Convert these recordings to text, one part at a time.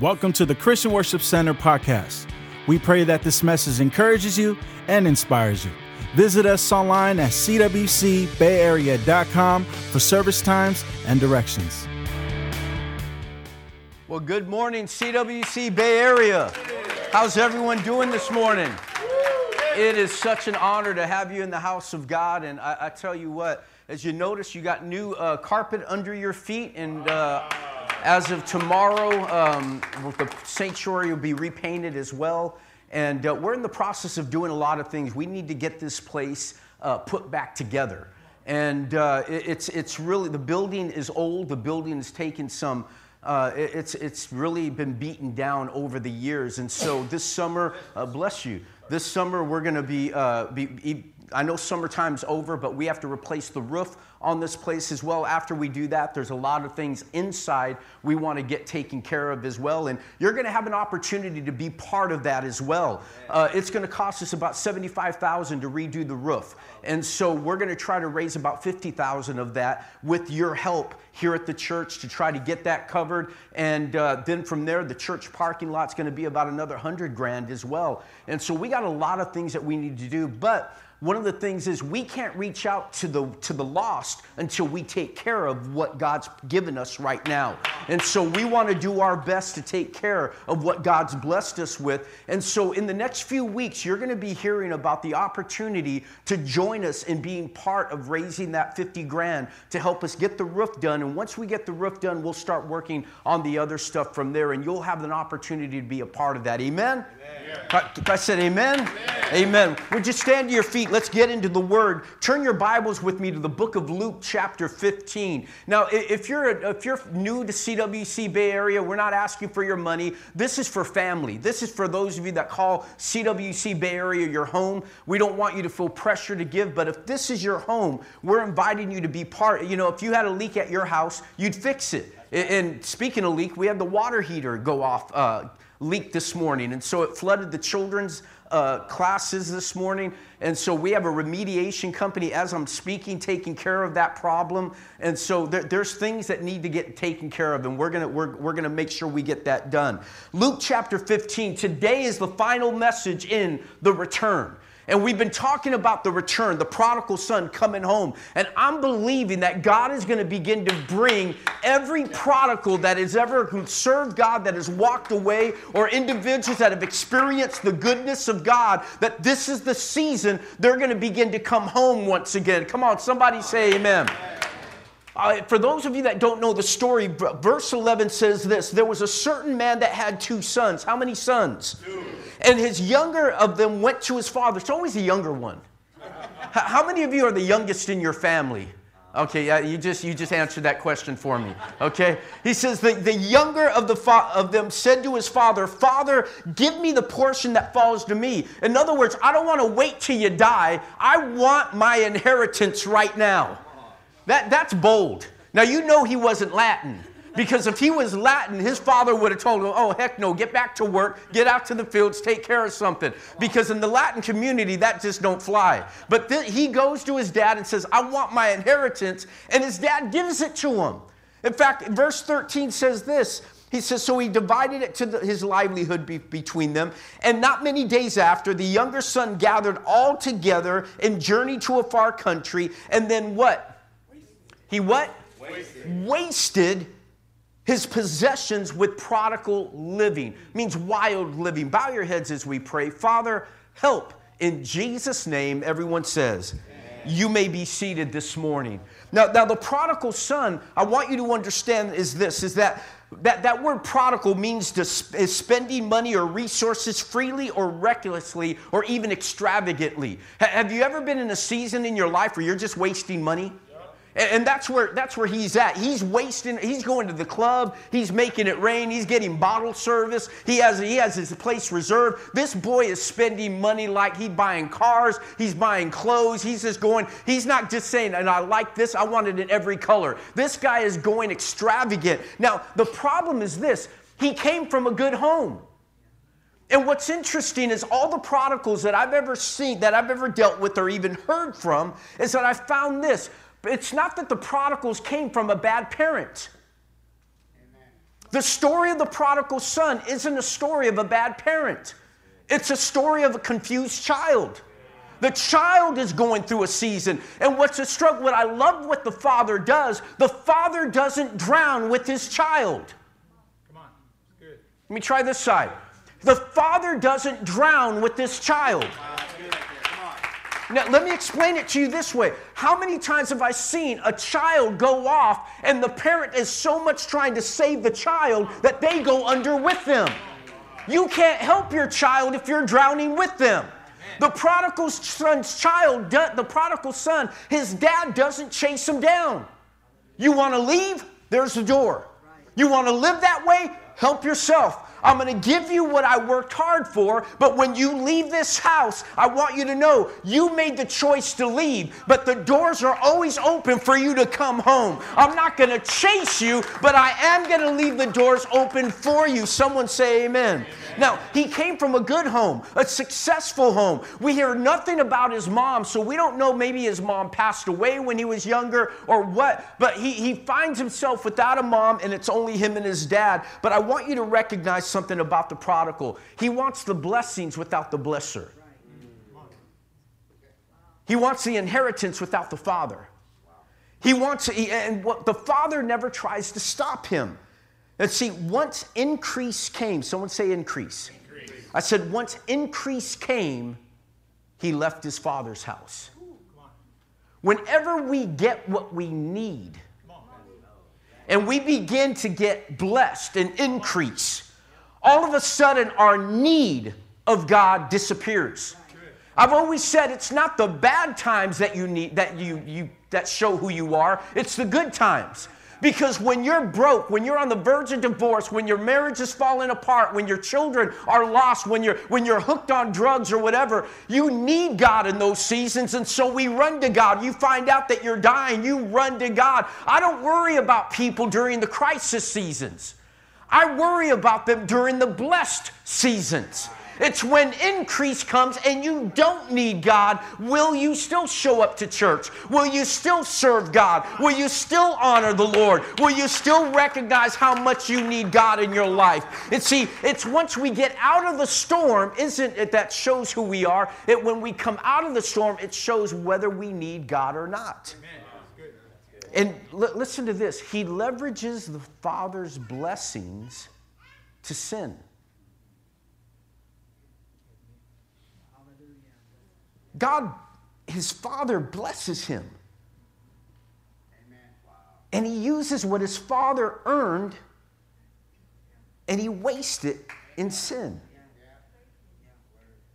Welcome to the Christian Worship Center podcast. We pray that this message encourages you and inspires you. Visit us online at cwcbayarea.com for service times and directions. Well, good morning, CWC Bay Area. How's everyone doing this morning? It is such an honor to have you in the house of God. And I, I tell you what, as you notice, you got new uh, carpet under your feet. And uh, as of tomorrow, um, the sanctuary will be repainted as well. And uh, we're in the process of doing a lot of things. We need to get this place uh, put back together. And uh, it, it's, it's really, the building is old, the building has taken some. Uh, it, it's, it's really been beaten down over the years. And so this summer, uh, bless you, this summer we're going to be, uh, be, be I know summertime's over, but we have to replace the roof on this place as well. After we do that, there's a lot of things inside we want to get taken care of as well. And you're going to have an opportunity to be part of that as well. Uh, it's going to cost us about 75000 to redo the roof. And so we're going to try to raise about 50000 of that with your help here at the church to try to get that covered. And uh, then from there, the church parking lot's going to be about another 100 grand as well. And so we got a lot of things that we need to do. But one of the things is we can't reach out to the to the lost until we take care of what God's given us right now. And so we want to do our best to take care of what God's blessed us with. And so in the next few weeks you're going to be hearing about the opportunity to join us in being part of raising that 50 grand to help us get the roof done. And once we get the roof done, we'll start working on the other stuff from there and you'll have an opportunity to be a part of that. Amen. I, I said amen? amen. Amen. Would you stand to your feet? Let's get into the word. Turn your Bibles with me to the book of Luke, chapter 15. Now, if you're, if you're new to CWC Bay Area, we're not asking for your money. This is for family. This is for those of you that call CWC Bay Area your home. We don't want you to feel pressure to give, but if this is your home, we're inviting you to be part. You know, if you had a leak at your house, you'd fix it. And speaking of leak, we had the water heater go off. Uh, leak this morning. And so it flooded the children's uh, classes this morning. And so we have a remediation company as I'm speaking taking care of that problem. And so there, there's things that need to get taken care of, and we're going we're, we're gonna make sure we get that done. Luke chapter 15, today is the final message in the return. And we've been talking about the return, the prodigal son coming home. And I'm believing that God is going to begin to bring every prodigal that has ever served God, that has walked away, or individuals that have experienced the goodness of God, that this is the season they're going to begin to come home once again. Come on, somebody say amen. Uh, for those of you that don't know the story, verse 11 says this There was a certain man that had two sons. How many sons? Two. And his younger of them went to his father. It's always the younger one. How many of you are the youngest in your family? Okay, yeah, you just you just answered that question for me. Okay, he says the, the younger of the fa- of them said to his father, "Father, give me the portion that falls to me." In other words, I don't want to wait till you die. I want my inheritance right now. That that's bold. Now you know he wasn't Latin. Because if he was Latin, his father would have told him, oh, heck no, get back to work, get out to the fields, take care of something. Because in the Latin community, that just don't fly. But th- he goes to his dad and says, I want my inheritance, and his dad gives it to him. In fact, verse 13 says this. He says, So he divided it to the, his livelihood be, between them. And not many days after, the younger son gathered all together and journeyed to a far country. And then what? He what? Wasted. Wasted his possessions with prodigal living means wild living bow your heads as we pray father help in jesus name everyone says Amen. you may be seated this morning now, now the prodigal son i want you to understand is this is that that, that word prodigal means to sp- is spending money or resources freely or recklessly or even extravagantly. have you ever been in a season in your life where you're just wasting money? And that's where, that's where he's at. He's wasting, he's going to the club, he's making it rain, he's getting bottle service, he has, he has his place reserved. This boy is spending money like he's buying cars, he's buying clothes, he's just going, he's not just saying, and I like this, I want it in every color. This guy is going extravagant. Now, the problem is this he came from a good home. And what's interesting is all the prodigals that I've ever seen, that I've ever dealt with or even heard from, is that I found this it's not that the prodigals came from a bad parent. The story of the prodigal son isn't a story of a bad parent, it's a story of a confused child. The child is going through a season. And what's a struggle? What I love what the father does, the father doesn't drown with his child. Come on. Good. Let me try this side. The father doesn't drown with this child. Now, let me explain it to you this way. How many times have I seen a child go off and the parent is so much trying to save the child that they go under with them? You can't help your child if you're drowning with them. The prodigal son's child, the prodigal son, his dad doesn't chase him down. You want to leave? There's the door. You want to live that way? Help yourself. I'm going to give you what I worked hard for, but when you leave this house, I want you to know you made the choice to leave, but the doors are always open for you to come home. I'm not going to chase you, but I am going to leave the doors open for you. Someone say amen. amen. Now, he came from a good home, a successful home. We hear nothing about his mom, so we don't know maybe his mom passed away when he was younger or what, but he, he finds himself without a mom and it's only him and his dad. But I want you to recognize something about the prodigal. He wants the blessings without the blesser. He wants the inheritance without the father. He wants, and what, the father never tries to stop him. And see, once increase came, someone say increase. increase. I said, once increase came, he left his father's house. Whenever we get what we need, and we begin to get blessed and increase, all of a sudden our need of God disappears. I've always said it's not the bad times that you need that you, you that show who you are, it's the good times. Because when you're broke, when you're on the verge of divorce, when your marriage is falling apart, when your children are lost, when you're, when you're hooked on drugs or whatever, you need God in those seasons. And so we run to God. You find out that you're dying, you run to God. I don't worry about people during the crisis seasons, I worry about them during the blessed seasons. It's when increase comes and you don't need God. Will you still show up to church? Will you still serve God? Will you still honor the Lord? Will you still recognize how much you need God in your life? And see, it's once we get out of the storm, isn't it, that shows who we are? It when we come out of the storm, it shows whether we need God or not. And l- listen to this He leverages the Father's blessings to sin. God, his father, blesses him. And he uses what his father earned and he wastes it in sin.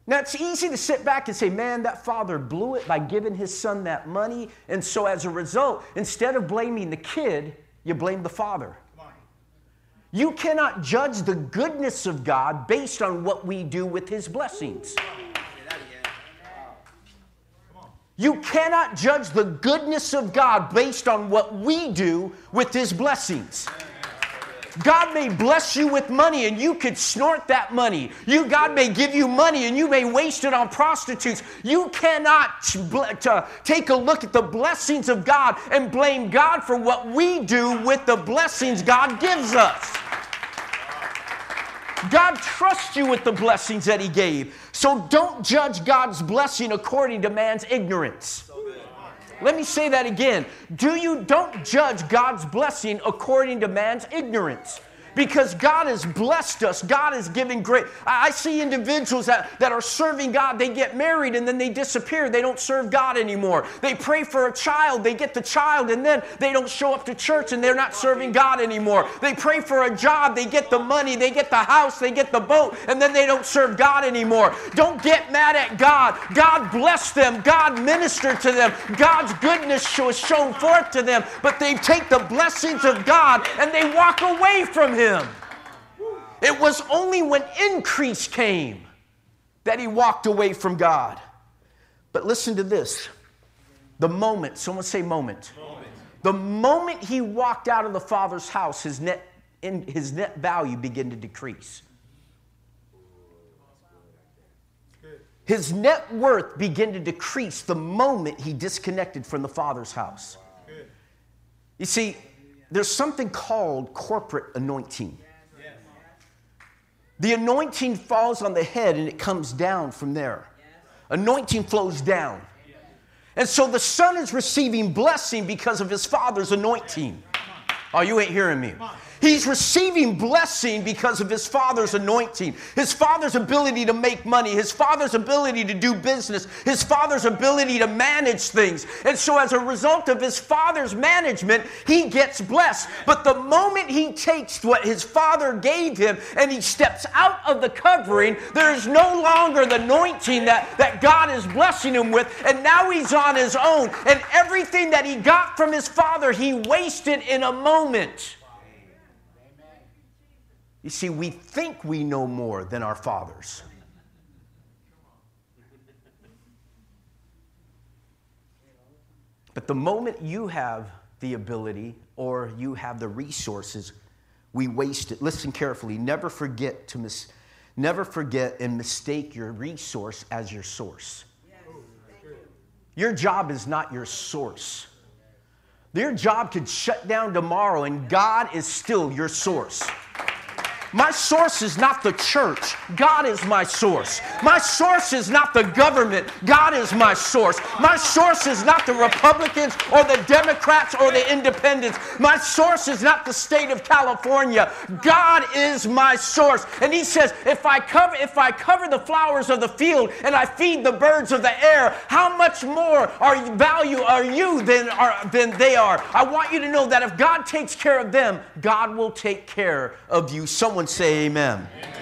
Now, it's easy to sit back and say, man, that father blew it by giving his son that money. And so, as a result, instead of blaming the kid, you blame the father. You cannot judge the goodness of God based on what we do with his blessings. You cannot judge the goodness of God based on what we do with His blessings. God may bless you with money and you could snort that money. You God may give you money and you may waste it on prostitutes. You cannot take a look at the blessings of God and blame God for what we do with the blessings God gives us. God trusts you with the blessings that He gave. So don't judge God's blessing according to man's ignorance. Let me say that again. Do you don't judge God's blessing according to man's ignorance because God has blessed us. God is giving great. I, see individuals that, that are serving God, they get married and then they disappear. They don't serve God anymore. They pray for a child, they get the child, and then they don't show up to church and they're not serving God anymore. They pray for a job, they get the money, they get the house, they get the boat, and then they don't serve God anymore. Don't get mad at God. God blessed them, God ministered to them, God's goodness was shown forth to them, but they take the blessings of God and they walk away from Him him. It was only when increase came that he walked away from God. But listen to this the moment, someone say moment. moment. The moment he walked out of the Father's house, his net, in, his net value began to decrease. His net worth began to decrease the moment he disconnected from the Father's house. You see, there's something called corporate anointing. The anointing falls on the head and it comes down from there. Anointing flows down. And so the son is receiving blessing because of his father's anointing. Oh, you ain't hearing me. He's receiving blessing because of his father's anointing, his father's ability to make money, his father's ability to do business, his father's ability to manage things. And so, as a result of his father's management, he gets blessed. But the moment he takes what his father gave him and he steps out of the covering, there is no longer the anointing that, that God is blessing him with. And now he's on his own. And everything that he got from his father, he wasted in a moment. You see, we think we know more than our fathers. But the moment you have the ability or you have the resources, we waste it. Listen carefully. Never forget to mis- never forget and mistake your resource as your source. Your job is not your source. Your job could shut down tomorrow and God is still your source. My source is not the church. God is my source. My source is not the government. God is my source. My source is not the Republicans or the Democrats or the independents. My source is not the state of California. God is my source. And he says, if I cover if I cover the flowers of the field and I feed the birds of the air, how much more are value are you than are than they are? I want you to know that if God takes care of them, God will take care of you. Someone Say amen. amen.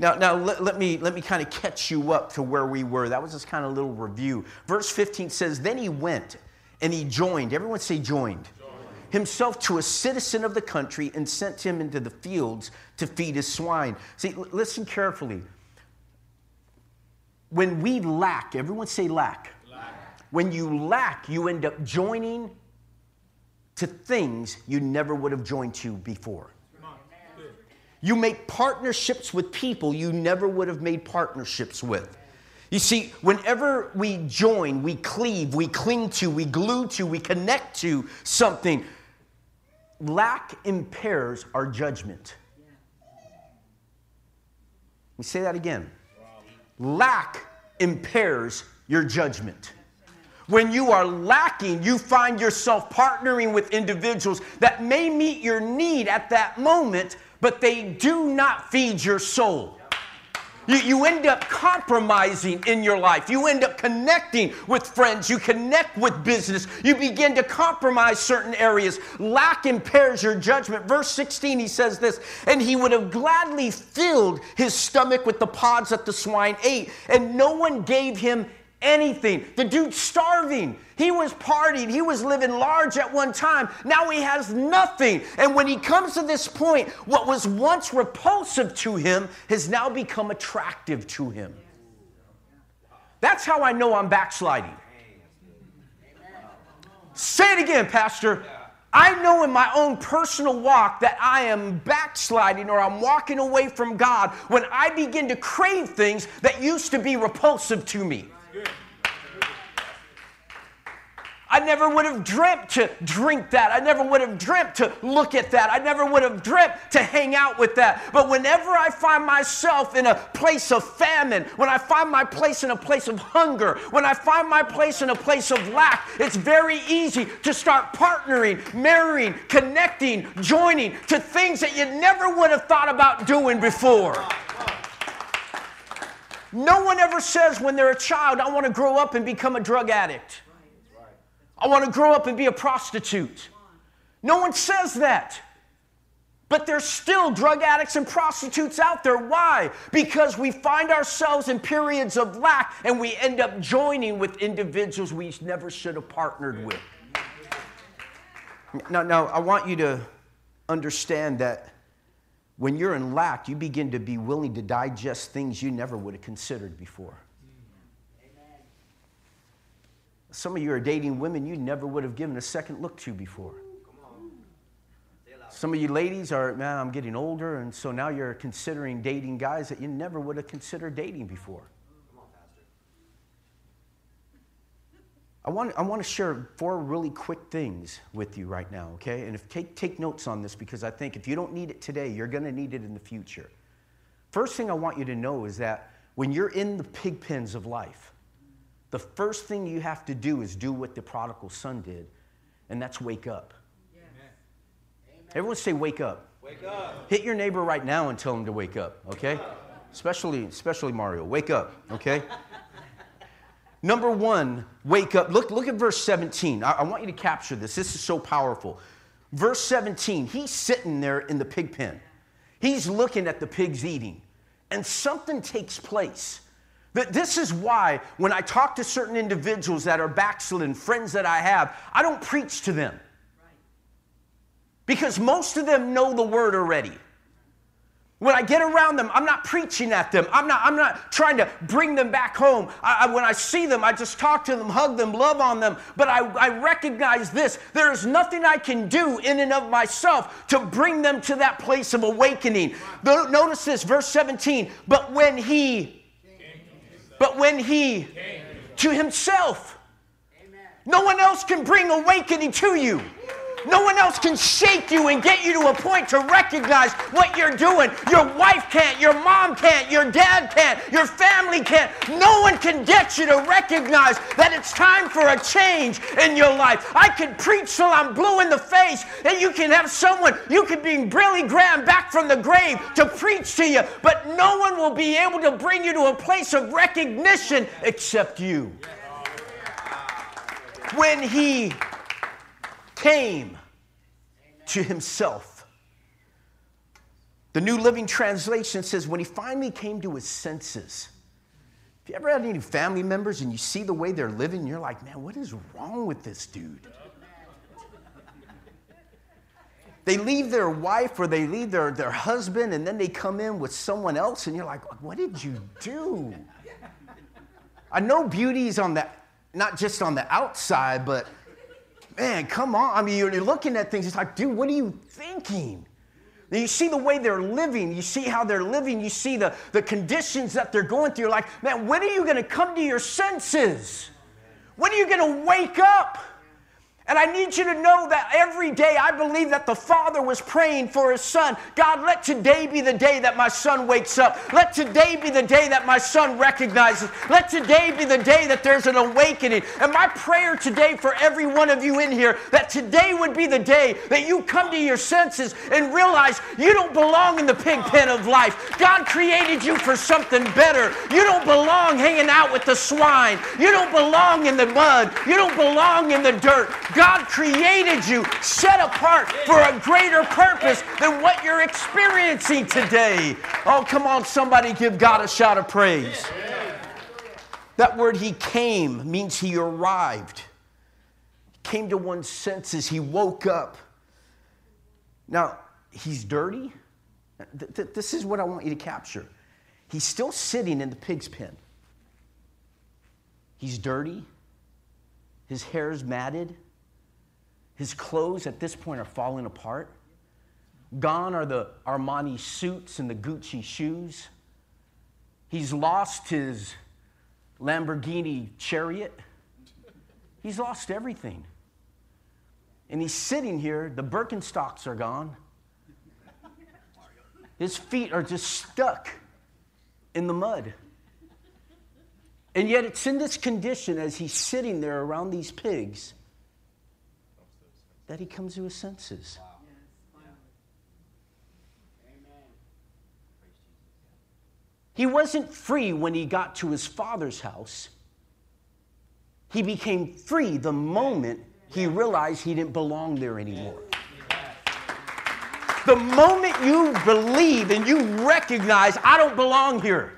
Now, now let, let, me, let me kind of catch you up to where we were. That was just kind of a little review. Verse 15 says, Then he went and he joined. Everyone say joined. joined. Himself to a citizen of the country and sent him into the fields to feed his swine. See, listen carefully. When we lack, everyone say lack. lack. When you lack, you end up joining to things you never would have joined to before. You make partnerships with people you never would have made partnerships with. You see, whenever we join, we cleave, we cling to, we glue to, we connect to something, lack impairs our judgment. Let me say that again. Lack impairs your judgment. When you are lacking, you find yourself partnering with individuals that may meet your need at that moment, but they do not feed your soul. You, you end up compromising in your life. You end up connecting with friends. You connect with business. You begin to compromise certain areas. Lack impairs your judgment. Verse 16, he says this, and he would have gladly filled his stomach with the pods that the swine ate, and no one gave him anything. The dude's starving. He was partying. He was living large at one time. Now he has nothing. And when he comes to this point, what was once repulsive to him has now become attractive to him. That's how I know I'm backsliding. Say it again, Pastor. I know in my own personal walk that I am backsliding or I'm walking away from God when I begin to crave things that used to be repulsive to me. I never would have dreamt to drink that. I never would have dreamt to look at that. I never would have dreamt to hang out with that. But whenever I find myself in a place of famine, when I find my place in a place of hunger, when I find my place in a place of lack, it's very easy to start partnering, marrying, connecting, joining to things that you never would have thought about doing before. No one ever says when they're a child, I want to grow up and become a drug addict. I want to grow up and be a prostitute. No one says that. But there's still drug addicts and prostitutes out there. Why? Because we find ourselves in periods of lack and we end up joining with individuals we never should have partnered with. Now, now I want you to understand that when you're in lack, you begin to be willing to digest things you never would have considered before. Some of you are dating women you never would have given a second look to before. Some of you ladies are, man, I'm getting older, and so now you're considering dating guys that you never would have considered dating before. I want, I want to share four really quick things with you right now, okay? And if take, take notes on this because I think if you don't need it today, you're going to need it in the future. First thing I want you to know is that when you're in the pig pens of life, the first thing you have to do is do what the prodigal son did, and that's wake up. Yes. Everyone say, wake up. Wake up. Hit your neighbor right now and tell him to wake up, okay? Especially, especially Mario. Wake up, okay? Number one, wake up. Look, look at verse 17. I, I want you to capture this. This is so powerful. Verse 17, he's sitting there in the pig pen. He's looking at the pigs eating, and something takes place. That this is why when I talk to certain individuals that are backslidden, friends that I have, I don't preach to them. Because most of them know the word already. When I get around them, I'm not preaching at them. I'm not, I'm not trying to bring them back home. I, I, when I see them, I just talk to them, hug them, love on them. But I, I recognize this there is nothing I can do in and of myself to bring them to that place of awakening. Notice this, verse 17. But when he, but when he, to himself, no one else can bring awakening to you. No one else can shake you and get you to a point to recognize what you're doing. Your wife can't, your mom can't, your dad can't, your family can't. No one can get you to recognize that it's time for a change in your life. I can preach till I'm blue in the face, and you can have someone, you can bring Billy Graham back from the grave to preach to you, but no one will be able to bring you to a place of recognition except you. When he came to himself. The New Living Translation says, when he finally came to his senses. If you ever had any family members and you see the way they're living, you're like, man, what is wrong with this dude? they leave their wife or they leave their, their husband and then they come in with someone else and you're like, what did you do? I know beauty is on the, not just on the outside, but man, come on. I mean, you're, looking at things, it's like, dude, what are you thinking? You see the way they're living, you see how they're living, you see the, the conditions that they're going through. You're like, man, when are you going to come to your senses? When are you going to wake up? And I need you to know that every day I believe that the Father was praying for his son. God, let today be the day that my son wakes up. Let today be the day that my son recognizes. Let today be the day that there's an awakening. And my prayer today for every one of you in here that today would be the day that you come to your senses and realize you don't belong in the pig pen of life. God created you for something better. You don't belong hanging out with the swine. You don't belong in the mud. You don't belong in the dirt. God created you set apart for a greater purpose than what you're experiencing today. Oh, come on, somebody give God a shout of praise. That word he came means he arrived. He came to one's senses, he woke up. Now, he's dirty. This is what I want you to capture. He's still sitting in the pig's pen. He's dirty. His hair's matted. His clothes at this point are falling apart. Gone are the Armani suits and the Gucci shoes. He's lost his Lamborghini chariot. He's lost everything. And he's sitting here, the Birkenstocks are gone. His feet are just stuck in the mud. And yet, it's in this condition as he's sitting there around these pigs that he comes to his senses. He wasn't free when he got to his father's house. He became free the moment he realized he didn't belong there anymore. The moment you believe and you recognize, I don't belong here.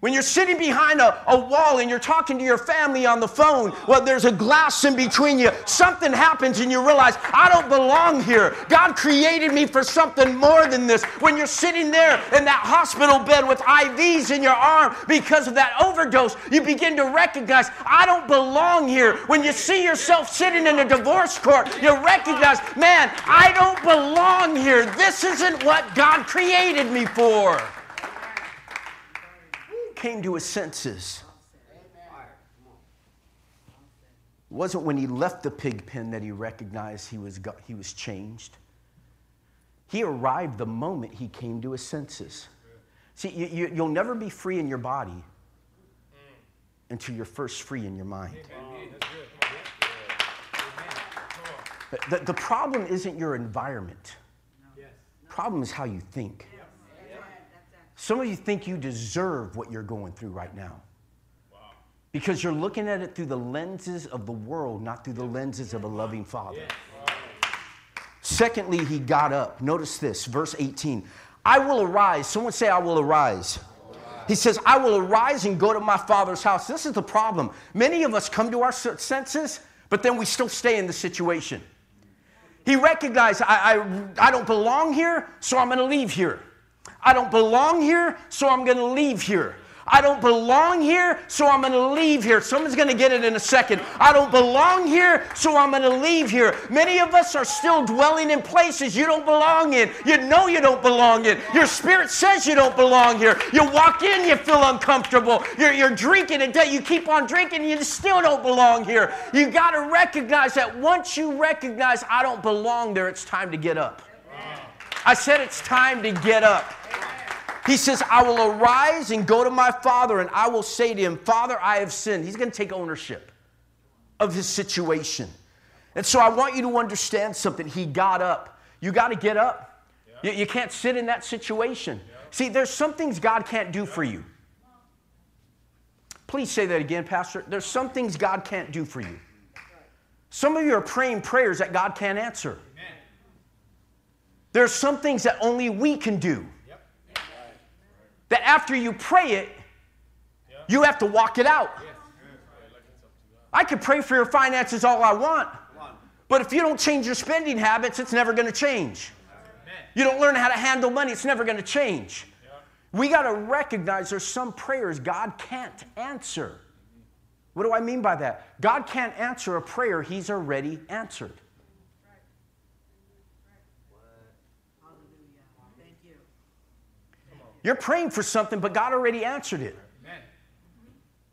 When you're sitting behind a, a wall and you're talking to your family on the phone, well, there's a glass in between you. Something happens and you realize, I don't belong here. God created me for something more than this. When you're sitting there in that hospital bed with IVs in your arm because of that overdose, you begin to recognize, I don't belong here. When you see yourself sitting in a divorce court, you recognize, man, I don't belong here. This isn't what God created me for came to his senses. It wasn't when he left the pig pen that he recognized he was, he was changed. He arrived the moment he came to his senses. See, you, you, you'll never be free in your body until you're first free in your mind. The, the problem isn't your environment. Problem is how you think. Some of you think you deserve what you're going through right now. Because you're looking at it through the lenses of the world, not through the lenses of a loving father. Secondly, he got up. Notice this, verse 18. I will arise. Someone say, I will arise. He says, I will arise and go to my father's house. This is the problem. Many of us come to our senses, but then we still stay in the situation. He recognized, I, I, I don't belong here, so I'm going to leave here. I don't belong here, so I'm going to leave here. I don't belong here, so I'm going to leave here. Someone's going to get it in a second. I don't belong here, so I'm going to leave here. Many of us are still dwelling in places you don't belong in. You know you don't belong in. Your spirit says you don't belong here. You walk in, you feel uncomfortable. You're, you're drinking and you keep on drinking, and you still don't belong here. You got to recognize that once you recognize I don't belong there, it's time to get up. I said it's time to get up. He says, I will arise and go to my father, and I will say to him, Father, I have sinned. He's going to take ownership of his situation. And so I want you to understand something. He got up. You got to get up. Yeah. You, you, can't sit in that situation. Yeah. See, there's some things God can't do yeah. for you. Please say that again, Pastor. There's some things God can't do for you. Some of you are praying prayers that God can't answer. Amen. There's some things that only we can do that after you pray it, you have to walk it out. I could pray for your finances all I want, but if you don't change your spending habits, it's never going to change. You don't learn how to handle money, it's never going to change. We got to recognize there's some prayers God can't answer. What do I mean by that? God can't answer a prayer He's already answered. You're praying for something, but God already answered it. Amen.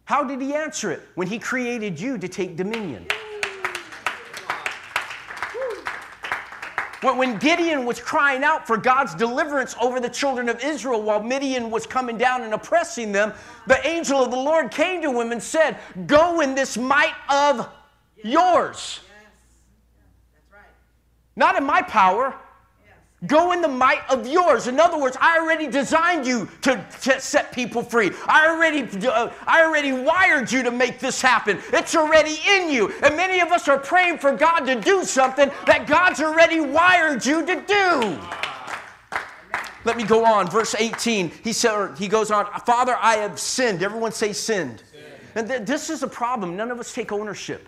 How did He answer it? When He created you to take dominion. When Gideon was crying out for God's deliverance over the children of Israel while Midian was coming down and oppressing them, the angel of the Lord came to him and said, Go in this might of yours. Not in my power, Go in the might of yours. In other words, I already designed you to, to set people free. I already, uh, I already wired you to make this happen. It's already in you. And many of us are praying for God to do something that God's already wired you to do. Let me go on. Verse 18. He said, he goes on, Father, I have sinned. Everyone say sinned. And th- this is a problem. None of us take ownership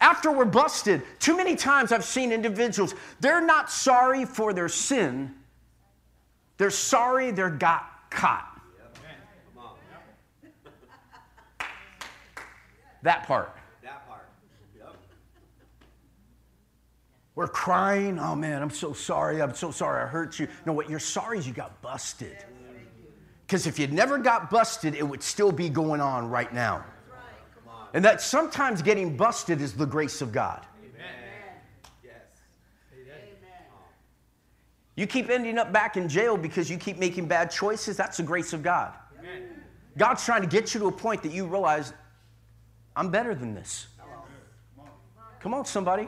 after we're busted. Too many times I've seen individuals, they're not sorry for their sin, they're sorry they got caught. That part. That part. Yep. We're crying, oh man, I'm so sorry, I'm so sorry I hurt you. No, what you're sorry is you got busted. Because if you never got busted, it would still be going on right now. And that sometimes getting busted is the grace of God. You keep ending up back in jail because you keep making bad choices, that's the grace of God. Amen. God's trying to get you to a point that you realize, I'm better than this. Come on, somebody.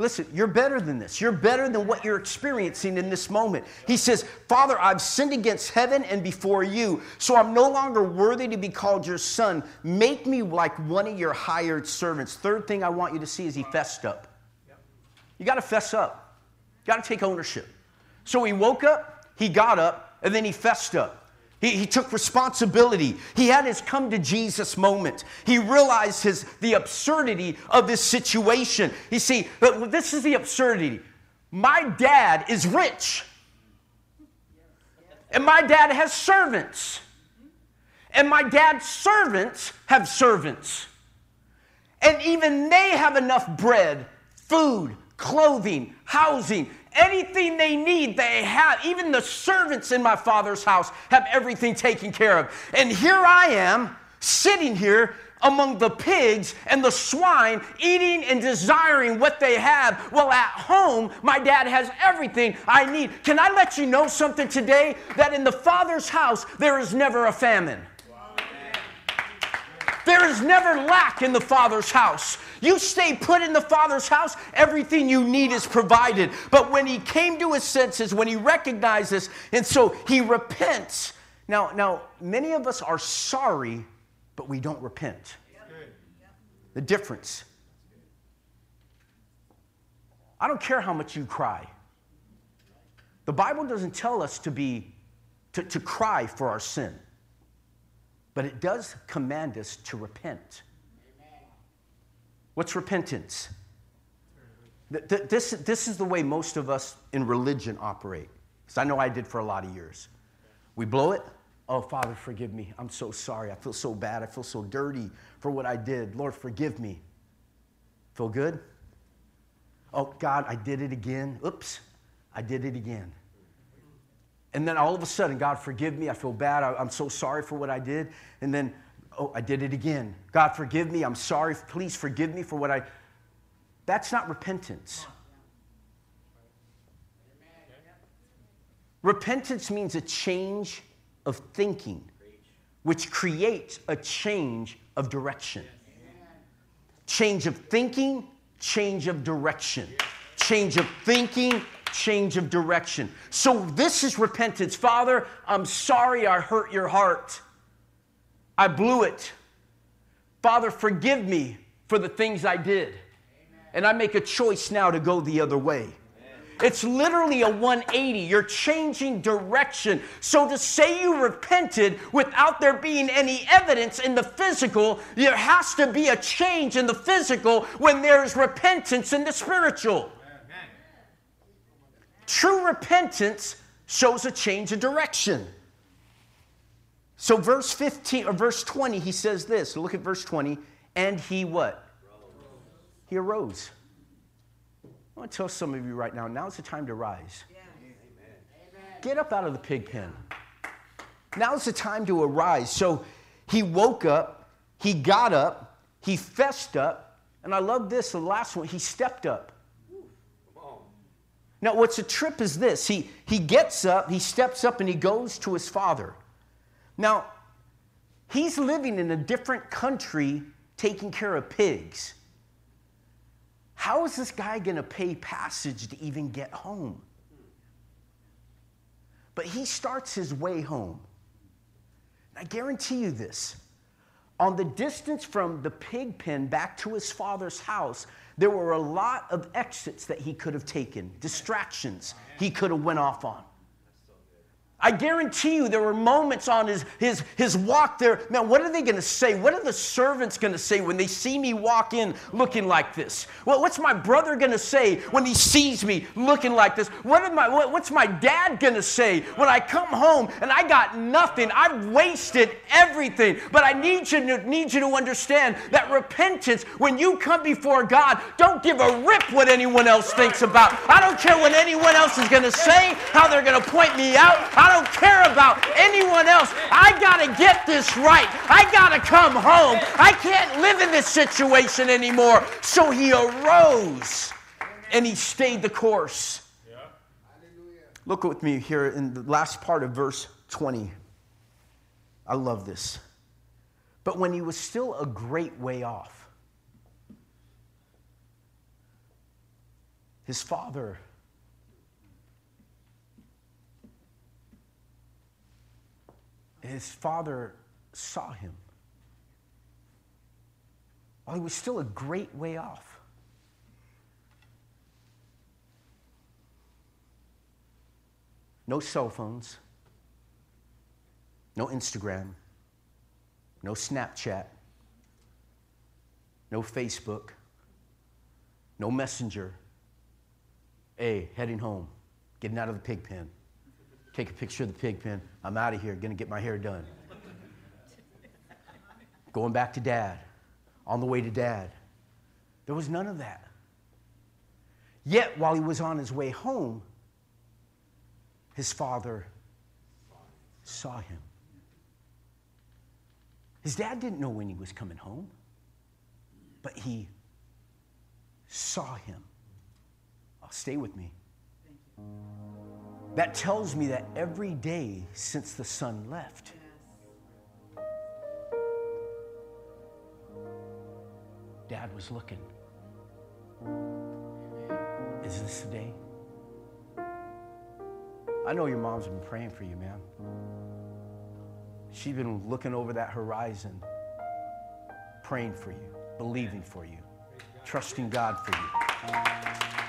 Listen, you're better than this. You're better than what you're experiencing in this moment. He says, Father, I've sinned against heaven and before you, so I'm no longer worthy to be called your son. Make me like one of your hired servants. Third thing I want you to see is he fessed up. You got to fess up, you got to take ownership. So he woke up, he got up, and then he fessed up. He, he, took responsibility. He had his come to Jesus moment. He realized his, the absurdity of this situation. You see, but this is the absurdity. My dad is rich, and my dad has servants, and my dad's servants have servants. And even they have enough bread, food, clothing, housing, Anything they need, they have. Even the servants in my father's house have everything taken care of. And here I am, sitting here. among the pigs and the swine, eating and desiring what they have. Well, at home, my dad has everything I need. Can I let you know something today? That in the Father's house, there is never a famine. There is never lack in the Father's house. You stay put in the Father's house, everything you need is provided. But when he came to his senses, when he recognized this, and so he repents. Now, now many of us are sorry but we don't repent. The difference. I don't care how much you cry. The Bible doesn't tell us to be to, to cry for our sin, but it does command us to repent. What's repentance? This, this is the way most of us in religion operate. Because I know I did for a lot of years. We blow it, Oh, Father, forgive me. I'm so sorry. I feel so bad. I feel so dirty for what I did. Lord, forgive me. Feel good? Oh, God, I did it again. Oops, I did it again. And then all of a sudden, God, forgive me. I feel bad. I, am so sorry for what I did. And then, oh, I did it again. God, forgive me. I'm sorry. Please forgive me for what I. That's not repentance. Repentance means a change of thinking, which creates a change of direction. Change of thinking, change of direction. Change of thinking, change of direction. So, this is repentance. Father, I'm sorry I hurt your heart. I blew it. Father, forgive me for the things I did. And I make a choice now to go the other way. It's literally a 180. You're changing direction. So to say you repented without there being any evidence in the physical, there has to be a change in the physical when there's repentance in the spiritual. True repentance shows a change of direction. So verse 15 or verse 20 he says this. Look at verse 20 and he what? He arose. I want to tell some of you right now now's the time to rise. Get up out of the pig pen. Now's the time to arise. So he woke up, he got up, he fessed up, and I love this, the last one, he stepped up. Now, what's a trip is this he, he gets up, he steps up, and he goes to his father. Now, he's living in a different country taking care of pigs. How is this guy going to pay passage to even get home? But he starts his way home. I guarantee you this on the distance from the pig pen back to his father's house, there were a lot of exits that he could have taken, distractions he could have went off on. I guarantee you there were moments on his, his, his walk there. Man, what are they going to say? What are the servants going to say when they see me walk in looking like this? Well, what's my brother going to say when he sees me looking like this? What am I, what, what's my dad going to say when I come home and I got nothing? I've wasted everything. But I need you, to, need you to understand that repentance, when you come before God, don't give a rip what anyone else thinks about. I don't care what anyone else is going to say, how they're going to point me out. I I don't care about anyone else. I got to get this right. I got to come home. I can't live in this situation anymore. So he arose and he stayed the course. Look with me here in the last part of verse 20. I love this. But when he was still a great way off, his father his father saw him while he was still a great way off. No cell phones, no Instagram, no Snapchat, no Facebook, no Messenger. Hey, heading home, getting out of the pig pen. Take a picture of the pig pen. I'm out of here, gonna get my hair done. Going back to dad, on the way to dad. There was none of that. Yet, while he was on his way home, his father saw him. His dad didn't know when he was coming home, but he saw him. Stay with me. That tells me that every day since the son left, dad was looking. Is this the day? I know your mom's been praying for you, man. She's been looking over that horizon, praying for you, believing for you, trusting God for you.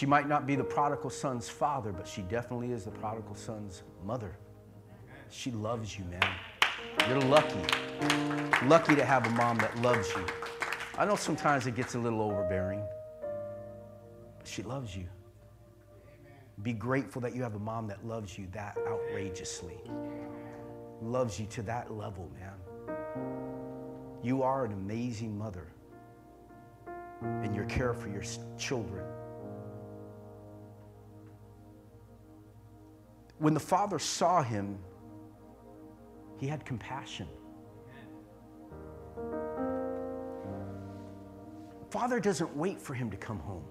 She might not be the prodigal son's father, but she definitely is the prodigal son's mother. She loves you, man. You're lucky. Lucky to have a mom that loves you. I know sometimes it gets a little overbearing, but she loves you. Be grateful that you have a mom that loves you that outrageously. Loves you to that level, man. You are an amazing mother in your care for your children. When the father saw him, he had compassion. Father doesn't wait for him to come home.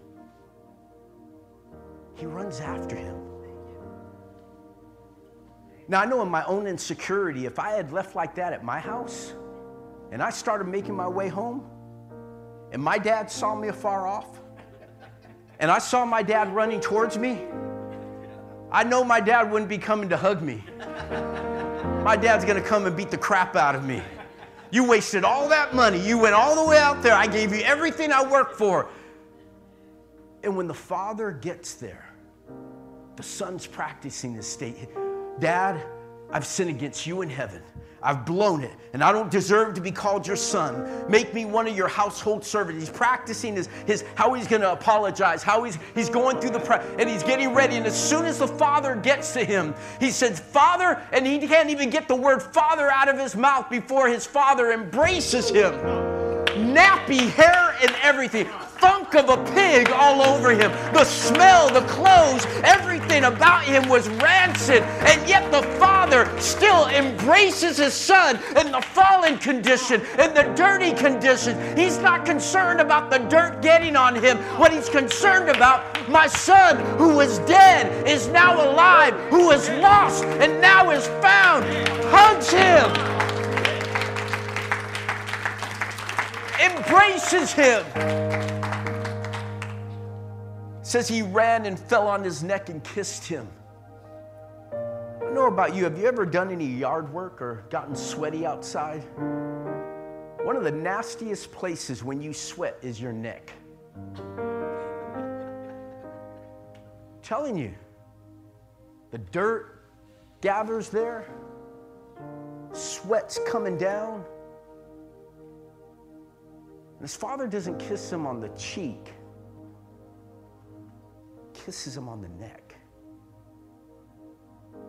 He runs after him. Now, I know in my own insecurity, if I had left like that at my house and I started making my way home and my dad saw me afar off and I saw my dad running towards me, I know my dad wouldn't be coming to hug me. My dad's gonna come and beat the crap out of me. You wasted all that money. You went all the way out there. I gave you everything I worked for. And when the father gets there, the son's practicing this state. Dad, I've sinned against you in heaven. I've blown it, and I don't deserve to be called your son. Make me one of your household servants. He's practicing his, his how he's going to apologize, how he's, he's going through the, and he's getting ready. And as soon as the father gets to him, he says, Father, and he can't even get the word father out of his mouth before his father embraces him. Nappy hair and everything funk of a pig all over him. The smell, the clothes, everything about him was rancid. And yet the father still embraces his son in the fallen condition, in the dirty condition. He's not concerned about the dirt getting on him. What he's concerned about, my son who was dead is now alive, who was lost and now is found, hugs him. Embraces him says he ran and fell on his neck and kissed him. I don't know about you. Have you ever done any yard work or gotten sweaty outside? One of the nastiest places when you sweat is your neck. telling you, the dirt gathers there, sweat's coming down. And his father doesn't kiss him on the cheek kisses him on the neck.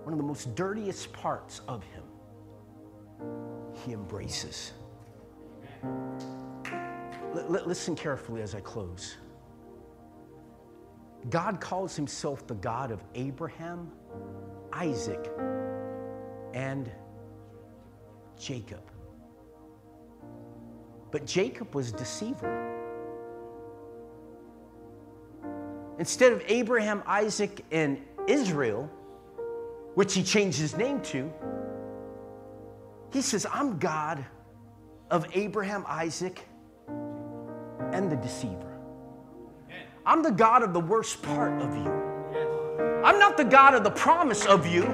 One of the most dirtiest parts of him, he embraces. L- listen carefully as I close. God calls himself the God of Abraham, Isaac, and Jacob. But Jacob was a deceiver. Instead of Abraham, Isaac, and Israel, which he changed his name to, he says, I'm God of Abraham, Isaac, and the deceiver. I'm the God of the worst part of you. I'm not the God of the promise of you.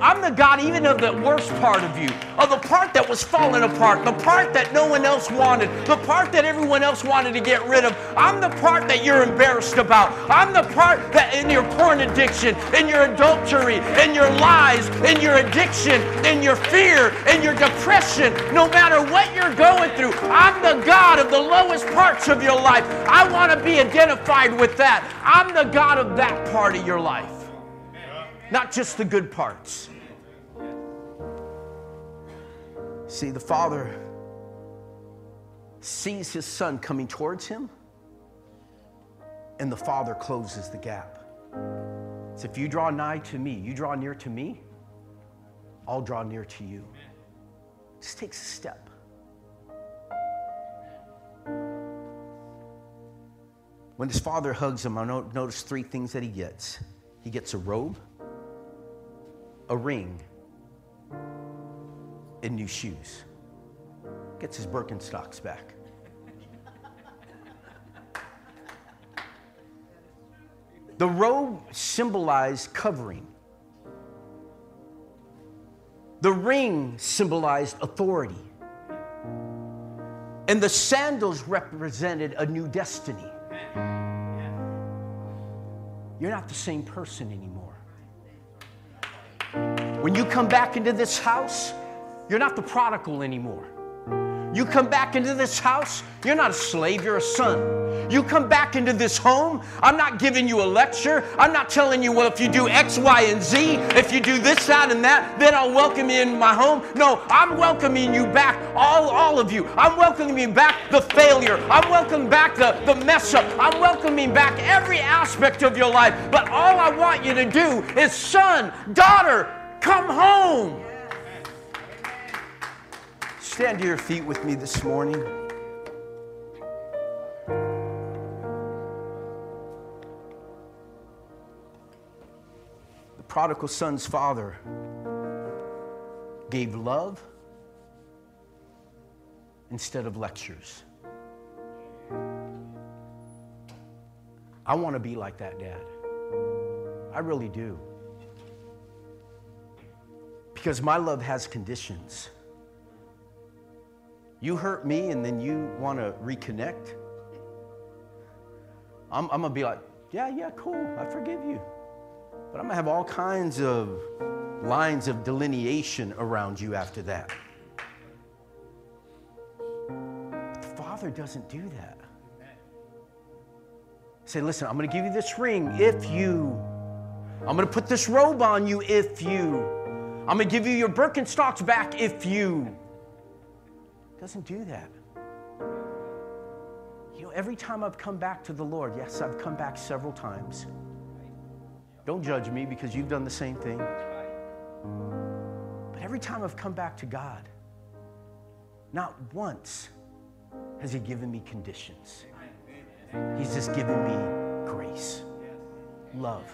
I'm the God even of the worst part of you, of the part that was falling apart, the part that no one else wanted, the part that everyone else wanted to get rid of. I'm the part that you're embarrassed about. I'm the part that in your porn addiction, in your adultery, in your lies, in your addiction, in your fear, in your depression, no matter what you're going through, I'm the God of the lowest parts of your life. I want to be identified with that. I'm the God of that part of your life not just the good parts. See, the father sees his son coming towards him, and the father closes the gap. So if you draw nigh to me, you draw near to me, I'll draw near to you. Just takes a step. When his father hugs him, I notice three things that he gets he gets a robe, a ring, and new shoes. Gets his Birkenstocks back. The robe symbolized covering. The ring symbolized authority. And the sandals represented a new destiny. You're not the same person anymore. When you come back into this house, you're not the prodigal anymore. You come back into this house, you're not a slave, you're a son. You come back into this home, I'm not giving you a lecture. I'm not telling you, well, if you do X, Y, and Z, if you do this, that, and that, then I'll welcome you in my home. No, I'm welcoming you back, all, all of you. I'm welcoming you back the failure. I'm welcoming back the, the mess up. I'm welcoming back every aspect of your life. But all I want you to do is, son, daughter, come home. Stand to your feet with me this morning. The prodigal son's father gave love instead of lectures. I want to be like that dad. I really do. Because my love has conditions. You hurt me and then you want to reconnect? I'm, I'm going to be like, yeah, yeah, cool, I forgive you. But I'm going to have all kinds of lines of delineation around you after that. But the Father doesn't do that. Say, listen, I'm going to give you this ring if you, I'm going to put this robe on you if you, I'm going to give you your Birkenstocks back if you doesn't do that. You know, every time I've come back to the Lord, yes, I've come back several times. Don't judge me because you've done the same thing. But every time I've come back to God, not once has He given me conditions. He's just given me grace, love.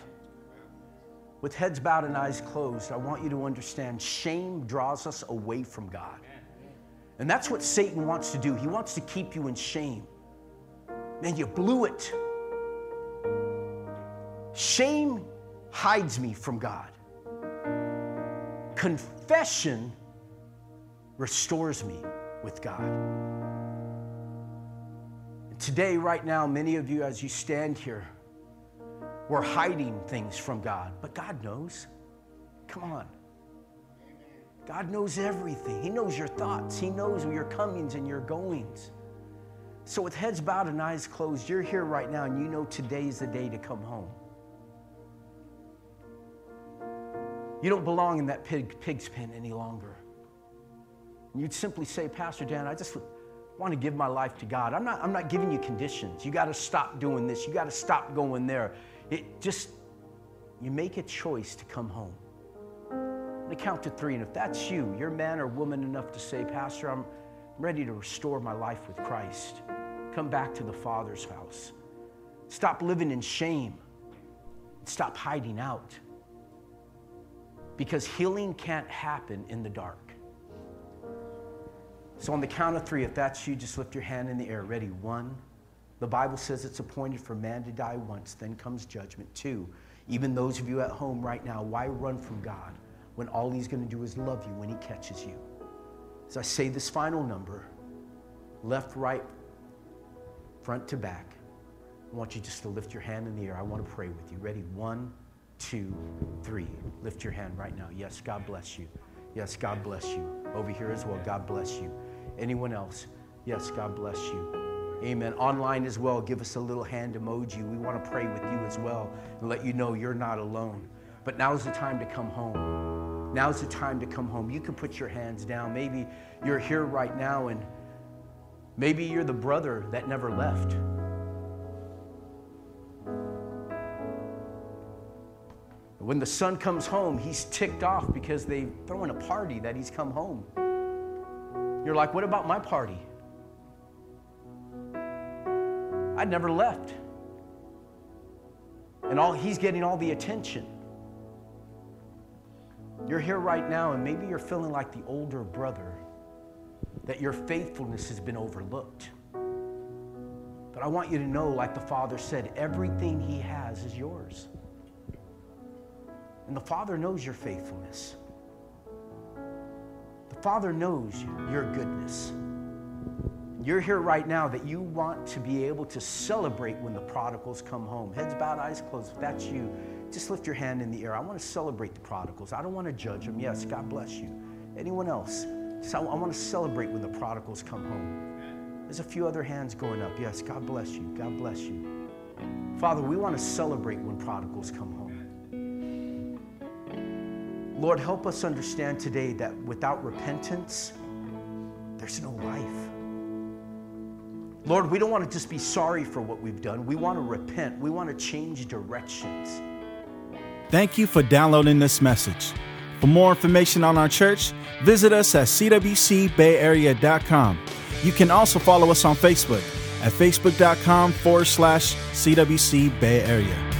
With heads bowed and eyes closed, I want you to understand shame draws us away from God. And that's what Satan wants to do. He wants to keep you in shame. Man, you blew it. Shame hides me from God. Confession restores me with God. And today, right now, many of you, as you stand here, we're hiding things from God, but God knows. Come on. God knows everything. He knows your thoughts, He knows your comings and your goings. So, with heads bowed and eyes closed, you're here right now and you know today's the day to come home. You don't belong in that pig, pig's pen any longer. You'd simply say, Pastor Dan, I just want to give my life to God. I'm not, I'm not giving you conditions. You got to stop doing this. You got to stop going there. It just, you make a choice to come home. I'm count to three, and if that's you, you're man or woman enough to say, Pastor, I'm ready to restore my life with Christ. Come back to the Father's house. Stop living in shame. Stop hiding out. Because healing can't happen in the dark. So, on the count of three, if that's you, just lift your hand in the air. Ready? One. The Bible says it's appointed for man to die once, then comes judgment. Two. Even those of you at home right now, why run from God? when all he's going to do is love you when he catches you. As I say this final number, left, right, front to back, I want you just to lift your hand in the air. I want to pray with you. Ready? One, two, three. Lift your hand right now. Yes, God bless you. Yes, God bless you. Over here as well, God bless you. Anyone else? Yes, God bless you. Amen. Online as well, give us a little hand emoji. We want to pray with you as well and let you know you're not alone. But now's the time to come home. Now's the time to come home. You can put your hands down. Maybe you're here right now and maybe you're the brother that never left. When the son comes home, he's ticked off because they throwing a party that he's come home. You're like, what about my party? I never left. And all he's getting all the attention. You're here right now, and maybe you're feeling like the older brother, that your faithfulness has been overlooked. But I want you to know, like the Father said, everything He has is yours. And the Father knows your faithfulness. The Father knows your goodness. You're here right now that you want to be able to celebrate when the prodigals come home. Heads bowed, eyes closed. If that's you, just lift your hand in the air. I want to celebrate the prodigals. I don't want to judge them. Yes, God bless you. Anyone else? I want to celebrate when the prodigals come home. There's a few other hands going up. Yes, God bless you. God bless you. Father, we want to celebrate when prodigals come home. Lord, help us understand today that without repentance, there's no life. Lord, we don't want to just be sorry for what we've done. We want to repent. We want to change directions. Thank you for downloading this message. For more information on our church, visit us at cwcbayarea.com. You can also follow us on Facebook at facebook.com forward slash CWC Bay Area.